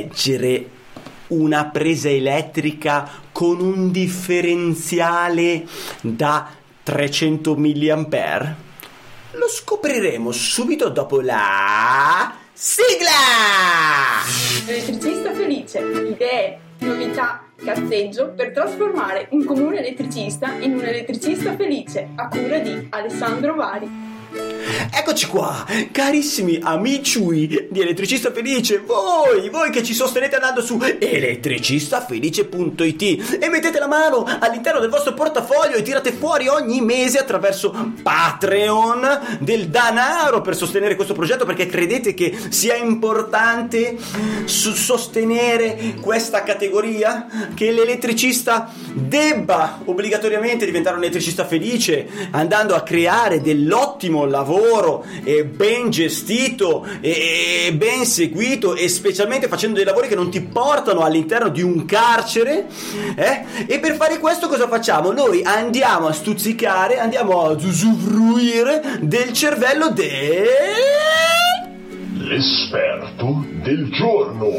leggere una presa elettrica con un differenziale da 300 mA? Lo scopriremo subito dopo la sigla! Elettricista felice, idee, novità, cazzeggio per trasformare un comune elettricista in un elettricista felice a cura di Alessandro Vari. Eccoci qua, carissimi amici di Elettricista Felice, voi, voi che ci sostenete andando su elettricistafelice.it e mettete la mano all'interno del vostro portafoglio e tirate fuori ogni mese attraverso Patreon del denaro per sostenere questo progetto perché credete che sia importante sostenere questa categoria, che l'elettricista debba obbligatoriamente diventare un elettricista felice andando a creare dell'ottimo lavoro lavoro eh, ben gestito e eh, ben seguito e specialmente facendo dei lavori che non ti portano all'interno di un carcere eh? e per fare questo cosa facciamo? Noi andiamo a stuzzicare, andiamo a usufruire del cervello del... L'esperto del giorno.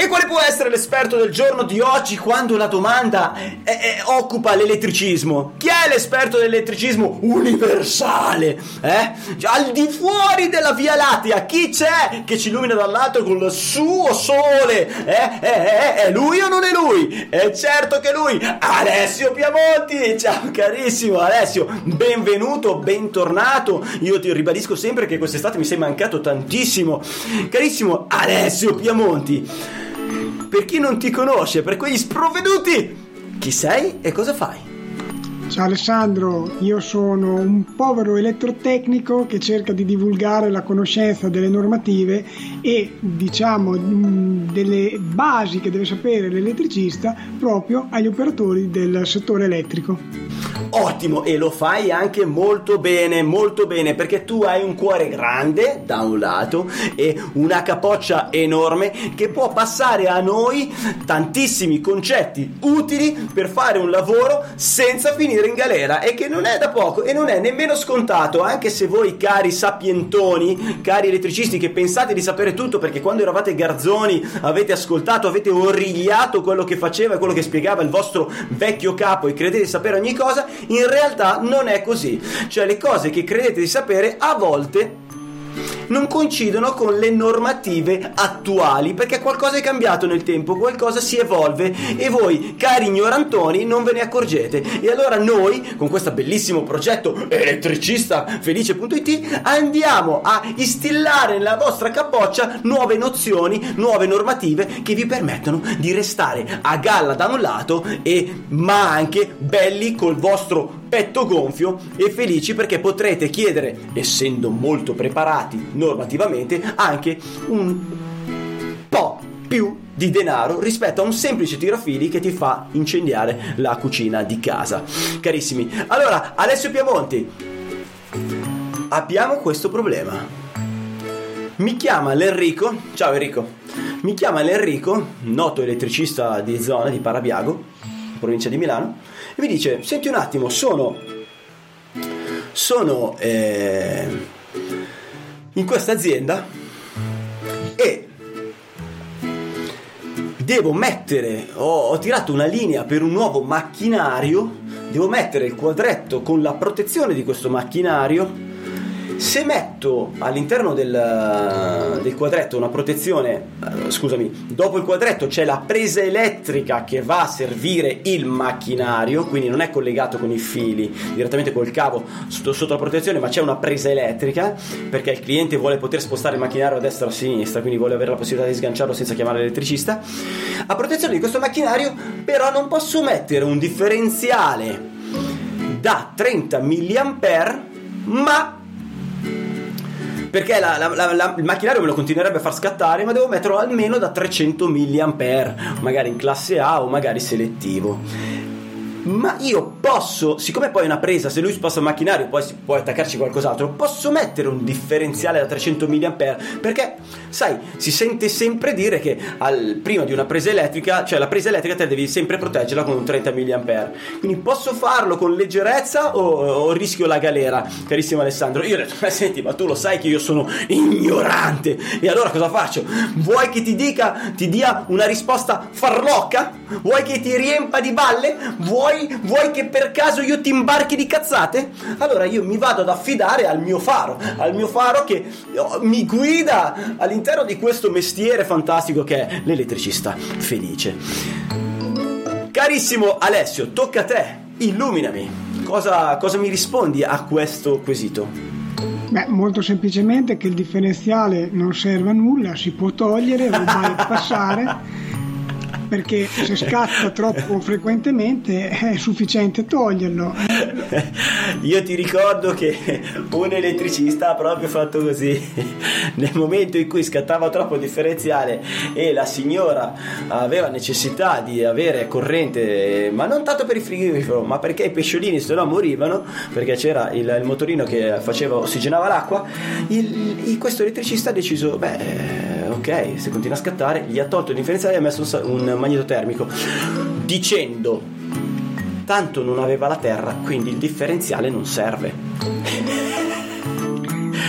E quale può essere l'esperto del giorno di oggi quando la domanda è, è, occupa l'elettricismo? Chi è l'esperto dell'elettricismo universale? Eh? Al di fuori della Via Lattea, chi c'è che ci illumina dall'alto con il suo sole? Eh? Eh, eh, è lui o non è lui? È certo che è lui! Alessio Piamonti! Ciao carissimo Alessio, benvenuto, bentornato. Io ti ribadisco sempre che quest'estate mi sei mancato tantissimo. Carissimo Alessio Piamonti per chi non ti conosce, per quegli sprovveduti, chi sei e cosa fai? Ciao Alessandro, io sono un povero elettrotecnico che cerca di divulgare la conoscenza delle normative e diciamo mm, delle basi che deve sapere l'elettricista proprio agli operatori del settore elettrico. Ottimo e lo fai anche molto bene, molto bene perché tu hai un cuore grande da un lato e una capoccia enorme che può passare a noi tantissimi concetti utili per fare un lavoro senza finire in galera e che non è da poco e non è nemmeno scontato anche se voi cari sapientoni, cari elettricisti che pensate di sapere tutto perché quando eravate garzoni avete ascoltato, avete origliato quello che faceva e quello che spiegava il vostro vecchio capo e credete di sapere ogni cosa, in realtà non è così. Cioè le cose che credete di sapere a volte non coincidono con le normative attuali perché qualcosa è cambiato nel tempo, qualcosa si evolve e voi, cari ignorantoni, non ve ne accorgete. E allora noi, con questo bellissimo progetto elettricistafelice.it, andiamo a instillare nella vostra capoccia nuove nozioni, nuove normative che vi permettono di restare a galla da un lato e ma anche belli col vostro petto gonfio e felici perché potrete chiedere, essendo molto preparati normativamente, anche un po' più di denaro rispetto a un semplice tirafili che ti fa incendiare la cucina di casa. Carissimi, allora Alessio Piamonti, abbiamo questo problema. Mi chiama l'Enrico, ciao Enrico, mi chiama l'Enrico, noto elettricista di zona di Parabiago, provincia di Milano, e mi dice, senti un attimo, sono, sono eh, in questa azienda e devo mettere, ho, ho tirato una linea per un nuovo macchinario, devo mettere il quadretto con la protezione di questo macchinario se metto all'interno del, del quadretto una protezione, uh, scusami, dopo il quadretto c'è la presa elettrica che va a servire il macchinario, quindi non è collegato con i fili direttamente col cavo sotto, sotto la protezione, ma c'è una presa elettrica perché il cliente vuole poter spostare il macchinario a destra o a sinistra, quindi vuole avere la possibilità di sganciarlo senza chiamare l'elettricista. A protezione di questo macchinario, però, non posso mettere un differenziale da 30 mA, ma perché la, la, la, il macchinario me lo continuerebbe a far scattare, ma devo metterlo almeno da 300 mA, magari in classe A o magari selettivo. Ma io posso, siccome poi è una presa, se lui sposta il macchinario poi si può attaccarci qualcos'altro, posso mettere un differenziale da 300 mA perché, sai, si sente sempre dire che al, prima di una presa elettrica, cioè la presa elettrica te devi sempre proteggerla con un 30 mA. Quindi posso farlo con leggerezza o, o rischio la galera, carissimo Alessandro? Io ho detto, ma senti, ma tu lo sai che io sono ignorante e allora cosa faccio? Vuoi che ti dica, ti dia una risposta farlocca? Vuoi che ti riempa di balle? Vuoi, vuoi che per caso io ti imbarchi di cazzate? Allora io mi vado ad affidare al mio faro, al mio faro che oh, mi guida all'interno di questo mestiere fantastico che è l'elettricista felice. Carissimo Alessio, tocca a te, illuminami. Cosa, cosa mi rispondi a questo quesito? Beh, molto semplicemente che il differenziale non serve a nulla, si può togliere o bypassare perché se scatta troppo frequentemente è sufficiente toglierlo. Io ti ricordo che un elettricista ha proprio fatto così. Nel momento in cui scattava troppo differenziale e la signora aveva necessità di avere corrente, ma non tanto per il frigorifero, ma perché i pesciolini se no morivano, perché c'era il, il motorino che faceva, ossigenava l'acqua, il, il, questo elettricista ha deciso, beh ok, se continua a scattare, gli ha tolto il differenziale e ha messo un magnetotermico dicendo tanto non aveva la terra, quindi il differenziale non serve.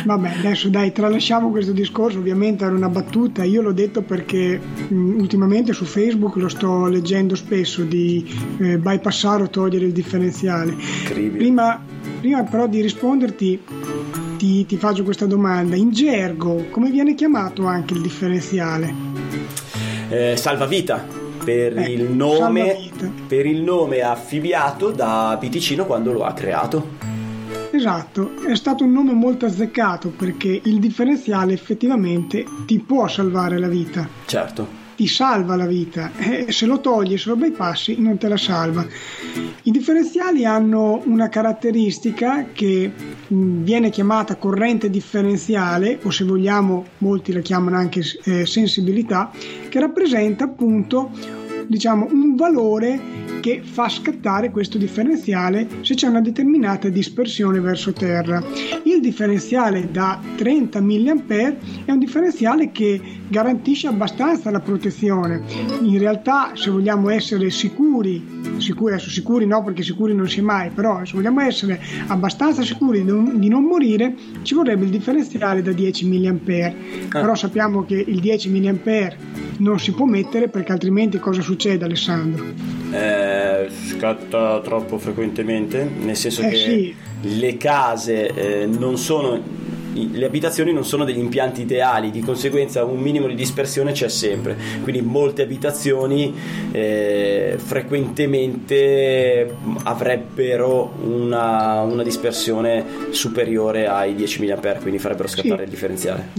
Vabbè, adesso dai, tralasciamo questo discorso, ovviamente era una battuta, io l'ho detto perché mh, ultimamente su Facebook lo sto leggendo spesso di eh, bypassare o togliere il differenziale. Prima, prima però di risponderti ti, ti faccio questa domanda. In gergo, come viene chiamato anche il differenziale? Eh, salvavita. Per, eh, il nome, per il nome affibbiato da Piticino quando lo ha creato. Esatto, è stato un nome molto azzeccato perché il differenziale effettivamente ti può salvare la vita. Certo ti salva la vita, eh, se lo togli, se lo bypassi non te la salva. I differenziali hanno una caratteristica che mh, mm, viene chiamata corrente differenziale o se vogliamo molti la chiamano anche eh, sensibilità, che rappresenta appunto diciamo, un valore che fa scattare questo differenziale se c'è una determinata dispersione verso terra. Il differenziale da 30 mA è un differenziale che garantisce abbastanza la protezione. In realtà, se vogliamo essere sicuri, sicuri, adesso sicuri no perché sicuri non si è mai, però se vogliamo essere abbastanza sicuri di non, di non morire, ci vorrebbe il differenziale da 10 mA. Ah. Però sappiamo che il 10 mA non si può mettere perché altrimenti cosa succede Alessandro? Eh, scatta troppo frequentemente, nel senso eh, che sì. le case eh, non sono le abitazioni non sono degli impianti ideali, di conseguenza un minimo di dispersione c'è sempre, quindi molte abitazioni eh, frequentemente avrebbero una, una, dispersione superiore ai 10 mA, quindi farebbero scattare sì. il differenziale.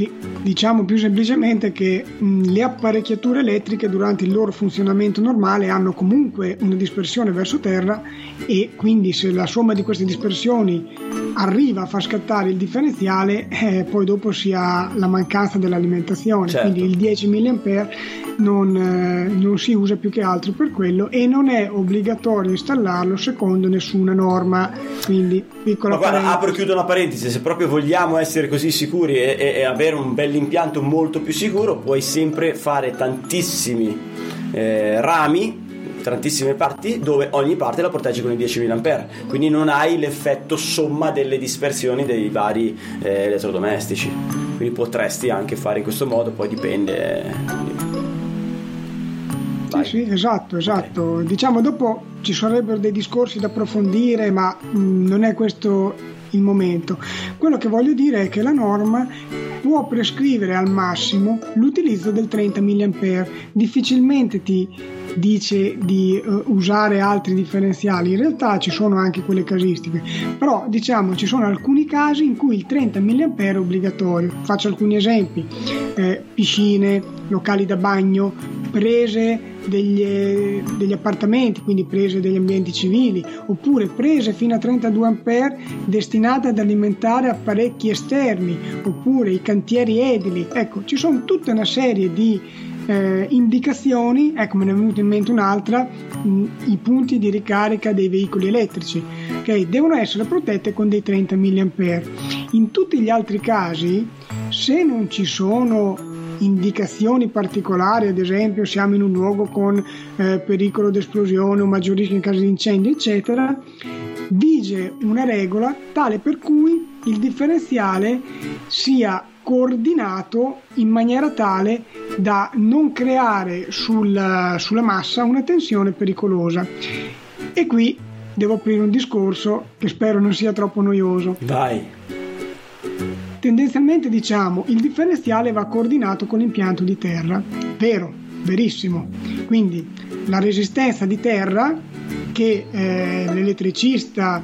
Diciamo più semplicemente che mh, le apparecchiature elettriche durante il loro funzionamento normale hanno comunque una dispersione verso terra e quindi se la somma di queste dispersioni arriva a far scattare il differenziale eh, poi dopo si ha la mancanza dell'alimentazione, certo. quindi il 10 mA non, eh, non, si usa più che altro per quello e non è obbligatorio installarlo secondo nessuna norma. Quindi, piccola Ma guarda, apro e chiudo una parentesi: se proprio vogliamo essere così sicuri e, e, e avere un bell'impianto molto più sicuro, puoi sempre fare tantissimi eh, rami tantissime parti dove ogni parte la protegge con i 10 mA quindi non hai l'effetto somma delle dispersioni dei vari eh, elettrodomestici. Quindi potresti anche fare in questo modo poi dipende sì, sì, esatto, esatto. Okay. Diciamo dopo ci sarebbero dei discorsi da approfondire, ma mh, mm, non è questo il momento. Quello che voglio dire è che la norma può prescrivere al massimo l'utilizzo del 30 mA. Difficilmente ti dice di uh, usare altri differenziali, in realtà ci sono anche quelle casistiche, però diciamo ci sono alcuni casi in cui il 30 mA è obbligatorio. Faccio alcuni esempi, eh, piscine, locali da bagno, prese degli, degli, appartamenti, quindi prese degli ambienti civili, oppure prese fino a 32 A destinate ad alimentare apparecchi esterni, oppure i cantieri edili. Ecco, ci sono tutta una serie di eh, indicazioni, ecco me ne è venuta in mente un'altra, mh, i punti di ricarica dei veicoli elettrici, che devono essere protette con dei 30 mA. In tutti gli altri casi, se non ci sono indicazioni particolari, ad esempio siamo in un luogo con eh, pericolo di esplosione o maggior rischio in caso di incendio, eccetera, vige una regola tale per cui il differenziale sia coordinato in maniera tale da non creare sul, sulla massa una tensione pericolosa. E qui devo aprire un discorso che spero non sia troppo noioso. Vai. Tendenzialmente diciamo il differenziale va coordinato con l'impianto di terra. Vero, verissimo. Quindi la resistenza di terra che eh, l'elettricista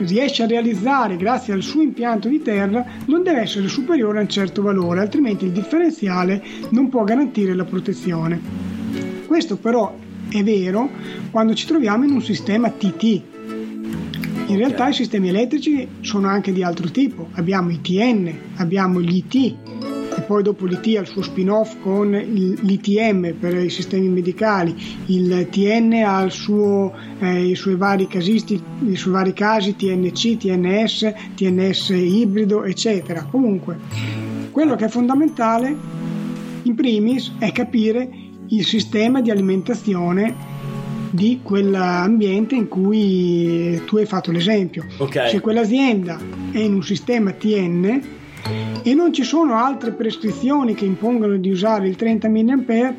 riesce a realizzare grazie al suo impianto di terra non deve essere superiore a un certo valore, altrimenti il differenziale non può garantire la protezione. Questo però è vero quando ci troviamo in un sistema TT. In realtà i sistemi elettrici sono anche di altro tipo, abbiamo i TN, abbiamo gli IT, e poi dopo l'IT ha il suo spin-off con l'ITM per i sistemi medicali, il TN ha suo, eh, i, suoi vari casisti, i suoi vari casi TNC, TNS, TNS ibrido, eccetera. Comunque, quello che è fondamentale in primis è capire il sistema di alimentazione di quell'ambiente in cui tu hai fatto l'esempio. Okay. Se quell'azienda è in un sistema TN, e non ci sono altre prescrizioni che impongono di usare il 30 mA,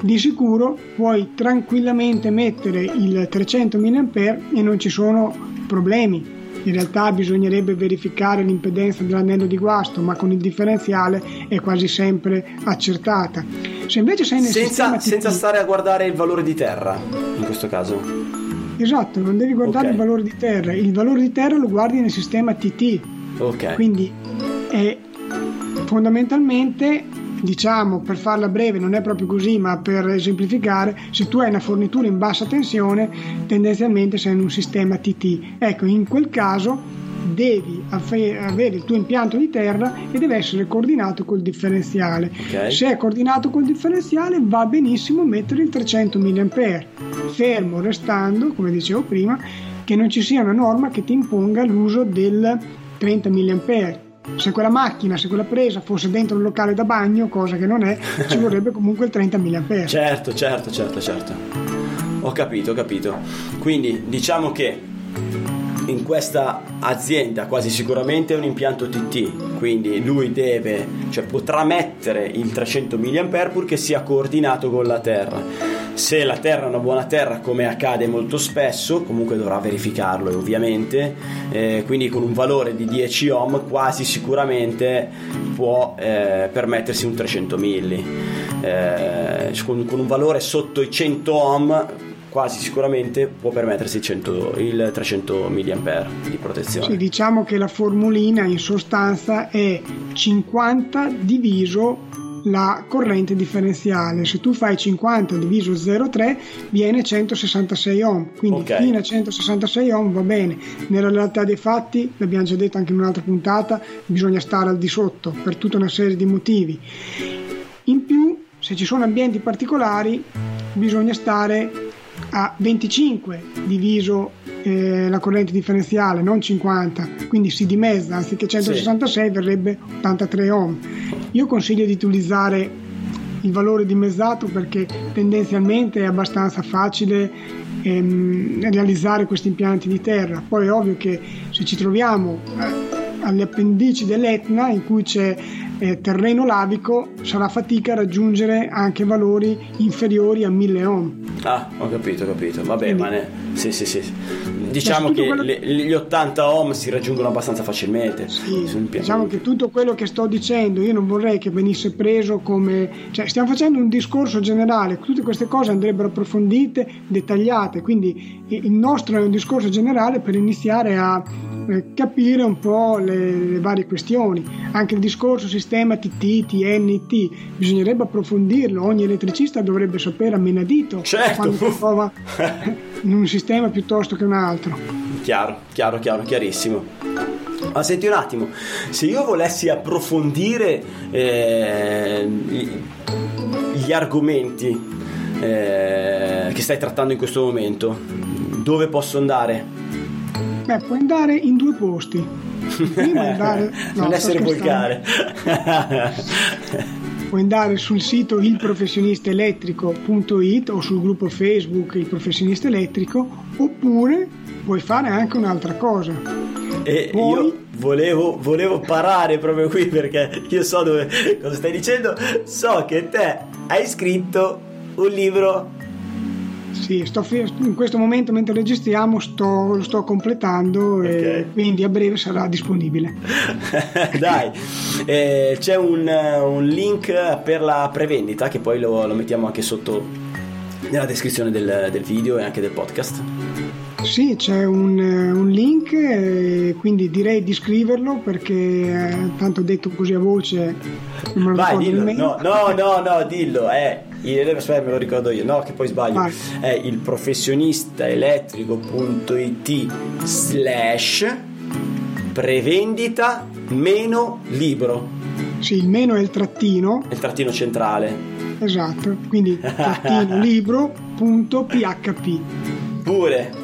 di sicuro puoi tranquillamente mettere il 300 mA e non ci sono problemi. In realtà bisognerebbe verificare l'impedenza dell'anello di guasto, ma con il differenziale è quasi sempre accertata. Se invece sei nel senza, senza stare a guardare il valore di terra, in questo caso. Esatto, non devi guardare Ok. il valore di terra, il valore di terra lo guardi nel sistema TT. Ok. Quindi è fondamentalmente, diciamo per farla breve, non è proprio così, ma per esemplificare, se tu hai una fornitura in bassa tensione, tendenzialmente sei in un sistema TT. Ecco, in quel caso devi avere il tuo impianto di terra e deve essere coordinato col differenziale. Ok. Se è coordinato col differenziale va benissimo mettere il 300 mA, fermo restando, come dicevo prima, che non ci sia una norma che ti imponga l'uso del 30 mA. Se quella macchina, se quella presa fosse dentro un locale da bagno, cosa che non è, ci vorrebbe comunque il 30 mA. Certo, certo, certo, certo. Ho capito, ho capito. Quindi diciamo che in questa azienda quasi sicuramente è un impianto TT, quindi lui deve, cioè potrà mettere il 300 mA purché sia coordinato con la terra. Se la terra è una buona terra, come accade molto spesso, comunque dovrà verificarlo ovviamente, eh, quindi con un valore di 10 ohm quasi sicuramente può eh, permettersi un 300 milli. Eh, con, con un valore sotto i 100 ohm quasi sicuramente può permettersi il, 100 il 300 mA di protezione. Sì, diciamo che la formulina in sostanza è 50 diviso la corrente differenziale. Se tu fai 50 diviso 0,3 viene 166 ohm, quindi Ok. fino a 166 ohm va bene. Nella realtà dei fatti, l'abbiamo già detto anche in un'altra puntata, bisogna stare al di sotto per tutta una serie di motivi. In più, se ci sono ambienti particolari, bisogna stare a 25 diviso eh, la corrente differenziale, non 50, quindi si dimezza, anziché 166 verrebbe 83 ohm. Io consiglio di utilizzare il valore dimezzato perché tendenzialmente è abbastanza facile ehm, realizzare questi impianti di terra. Poi è ovvio che se ci troviamo eh, alle appendici dell'Etna in cui c'è eh, terreno lavico sarà fatica a raggiungere anche valori inferiori a 1000 ohm. Ah, ho capito, ho capito. Vabbè, Quindi- ma ne... sì, sì, sì. Diciamo che quello- le- gli 80 ohm si raggiungono abbastanza facilmente. Sì, piano. diciamo che tutto quello che sto dicendo io non vorrei che venisse preso come cioè stiamo facendo un discorso generale tutte queste cose andrebbero approfondite dettagliate quindi il nostro è un discorso generale per iniziare a eh, capire un po' le, le varie questioni anche il discorso sistema TT, TN, T bisognerebbe approfondirlo ogni elettricista dovrebbe sapere a menadito Certo. quando si trova in un sistema piuttosto che un altro Chiaro, chiaro, chiaro, chiarissimo. Ma senti un attimo, se io volessi approfondire eh, gli argomenti eh, che stai trattando in questo momento, dove posso andare? Beh, puoi andare in due posti. Prima andare... No, non essere volgare. puoi andare sul sito ilprofessionistaelettrico.it o sul gruppo Facebook Il Professionista Elettrico oppure puoi fare anche un'altra cosa. E Poi... io volevo, volevo parare proprio qui perché io so dove, cosa stai dicendo. So che te hai scritto un libro sì, sto, in questo momento mentre registriamo sto, lo sto completando okay. e quindi a breve sarà disponibile. Dai, eh, c'è un, un, link per la prevendita che poi lo, lo mettiamo anche sotto nella descrizione del, del video e anche del podcast. Sì, c'è un, un link, eh, quindi direi di scriverlo perché eh, tanto detto così a voce non me lo Vai, dillo. No, no, no, no, dillo, aspetta, me lo ricordo io, no, che poi sbaglio. Vai. È il professionista elettrico.it slash prevendita meno libro. Sì, il meno è il trattino. È il trattino centrale. Esatto, quindi trattino libro.php. Pure,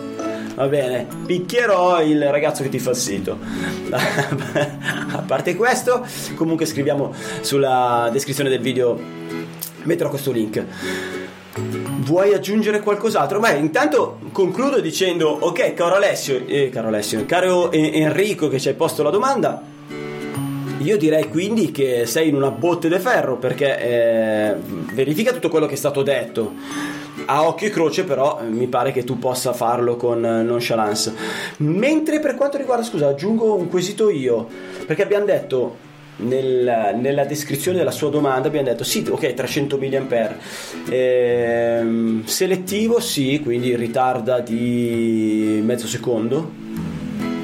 Va bene, picchierò il ragazzo che ti fa il sito. A parte questo, comunque scriviamo sulla descrizione del video, metterò questo link. Vuoi aggiungere qualcos'altro? Beh, intanto concludo dicendo, ok, caro Alessio, eh, caro Alessio, caro Enrico che ci hai posto la domanda, io direi quindi che sei in una botte di ferro perché eh, verifica tutto quello che è stato detto a occhio e croce però eh, mi pare che tu possa farlo con eh, nonchalance. Mentre per quanto riguarda, scusa, aggiungo un quesito io, perché abbiamo detto nel, nella descrizione della sua domanda abbiamo detto sì, ok, 300 mAh. Ehm, selettivo sì, quindi ritarda di mezzo secondo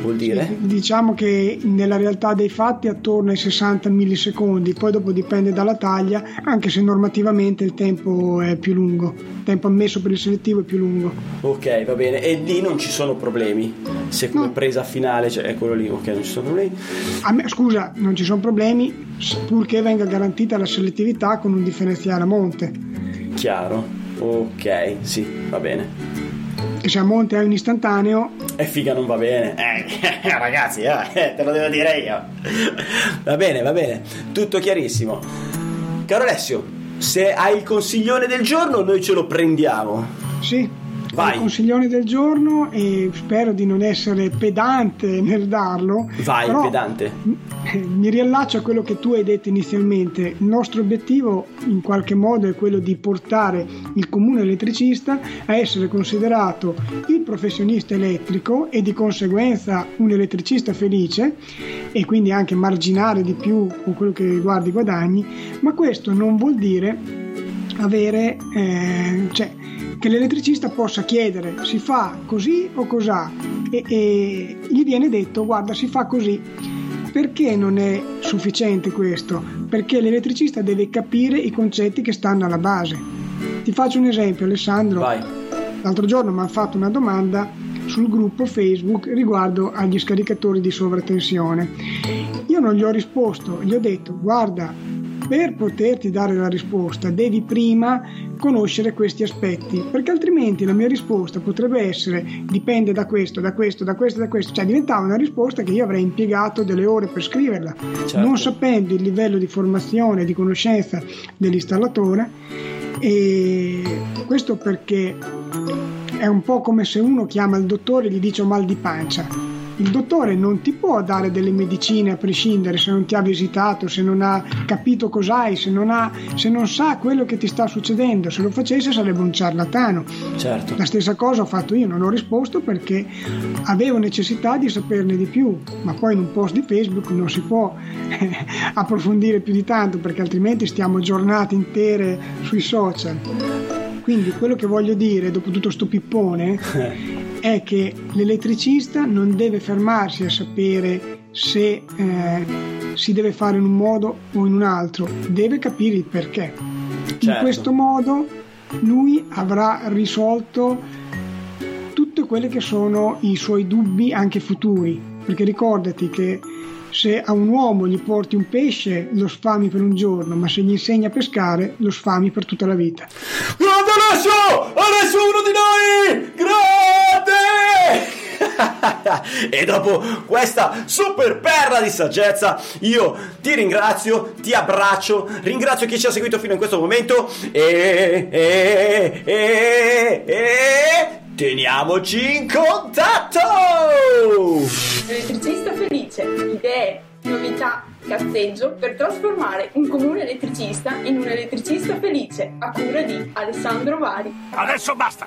vuol dire? Diciamo che nella realtà dei fatti attorno ai 60 millisecondi, poi dopo dipende dalla taglia, anche se normativamente il tempo è più lungo, il tempo ammesso per il selettivo è più lungo. Ok, va bene, e lì non ci sono problemi, se come no. presa finale cioè, è quello lì, ok, non ci sono problemi. Me, scusa, non ci sono problemi purché venga garantita la selettività con un differenziale a monte. Chiaro, ok, sì, va bene e se a monte hai un istantaneo. E figa non va bene. Eh, ragazzi eh, te lo devo dire io. Va bene va bene. Tutto chiarissimo. Caro Alessio se hai il consiglione del giorno noi ce lo prendiamo. Sì Vai. il consiglione del giorno e spero di non essere pedante nel darlo. Vai, però pedante. Mi riallaccio a quello che tu hai detto inizialmente. Il nostro obiettivo in qualche modo è quello di portare il comune elettricista a essere considerato il professionista elettrico e di conseguenza un elettricista felice e quindi anche marginare di più con quello che riguarda i guadagni, ma questo non vuol dire avere, eh, cioè, che l'elettricista possa chiedere si fa così o cos'ha e, e gli viene detto guarda si fa così. Perché non è sufficiente questo? Perché l'elettricista deve capire i concetti che stanno alla base. Ti faccio un esempio Alessandro. Vai. L'altro giorno mi hanno fatto una domanda sul gruppo Facebook riguardo agli scaricatori di sovratensione. Io non gli ho risposto, gli ho detto guarda per poterti dare la risposta devi prima conoscere questi aspetti, perché altrimenti la mia risposta potrebbe essere dipende da questo, da questo, da questo, da questo, cioè diventava una risposta che io avrei impiegato delle ore per scriverla, certo. non sapendo il livello di formazione e di conoscenza dell'installatore e questo perché è un po' come se uno chiama il dottore e gli dice ho mal di pancia il dottore non ti può dare delle medicine a prescindere se non ti ha visitato, se non ha capito cos'hai, se non, ha, se non sa quello che ti sta succedendo. Se lo facesse sarebbe un ciarlatano. Certo. La stessa cosa ho fatto io, non ho risposto perché avevo necessità di saperne di più, ma poi in un post di Facebook non si può approfondire più di tanto perché altrimenti stiamo giornate intere sui social. Quindi quello che voglio dire dopo tutto sto pippone è che l'elettricista non deve fermarsi a sapere se eh, si deve fare in un modo o in un altro, deve capire il perché. Certo. In questo modo lui avrà risolto tutti quelli che sono i suoi dubbi anche futuri, perché ricordati che Se a un uomo gli porti un pesce lo sfami per un giorno, ma se gli insegni a pescare lo sfami per tutta la vita. Grande Alessio! Alessio uno di noi! Grande! E dopo questa super perla di saggezza, io ti ringrazio, ti abbraccio, ringrazio chi ci ha seguito fino in questo momento e, e, e, e teniamoci in contatto! Elettricista felice, idee, novità, cazzeggio per trasformare un comune elettricista in un elettricista felice a cura di Alessandro Vari. Adesso basta!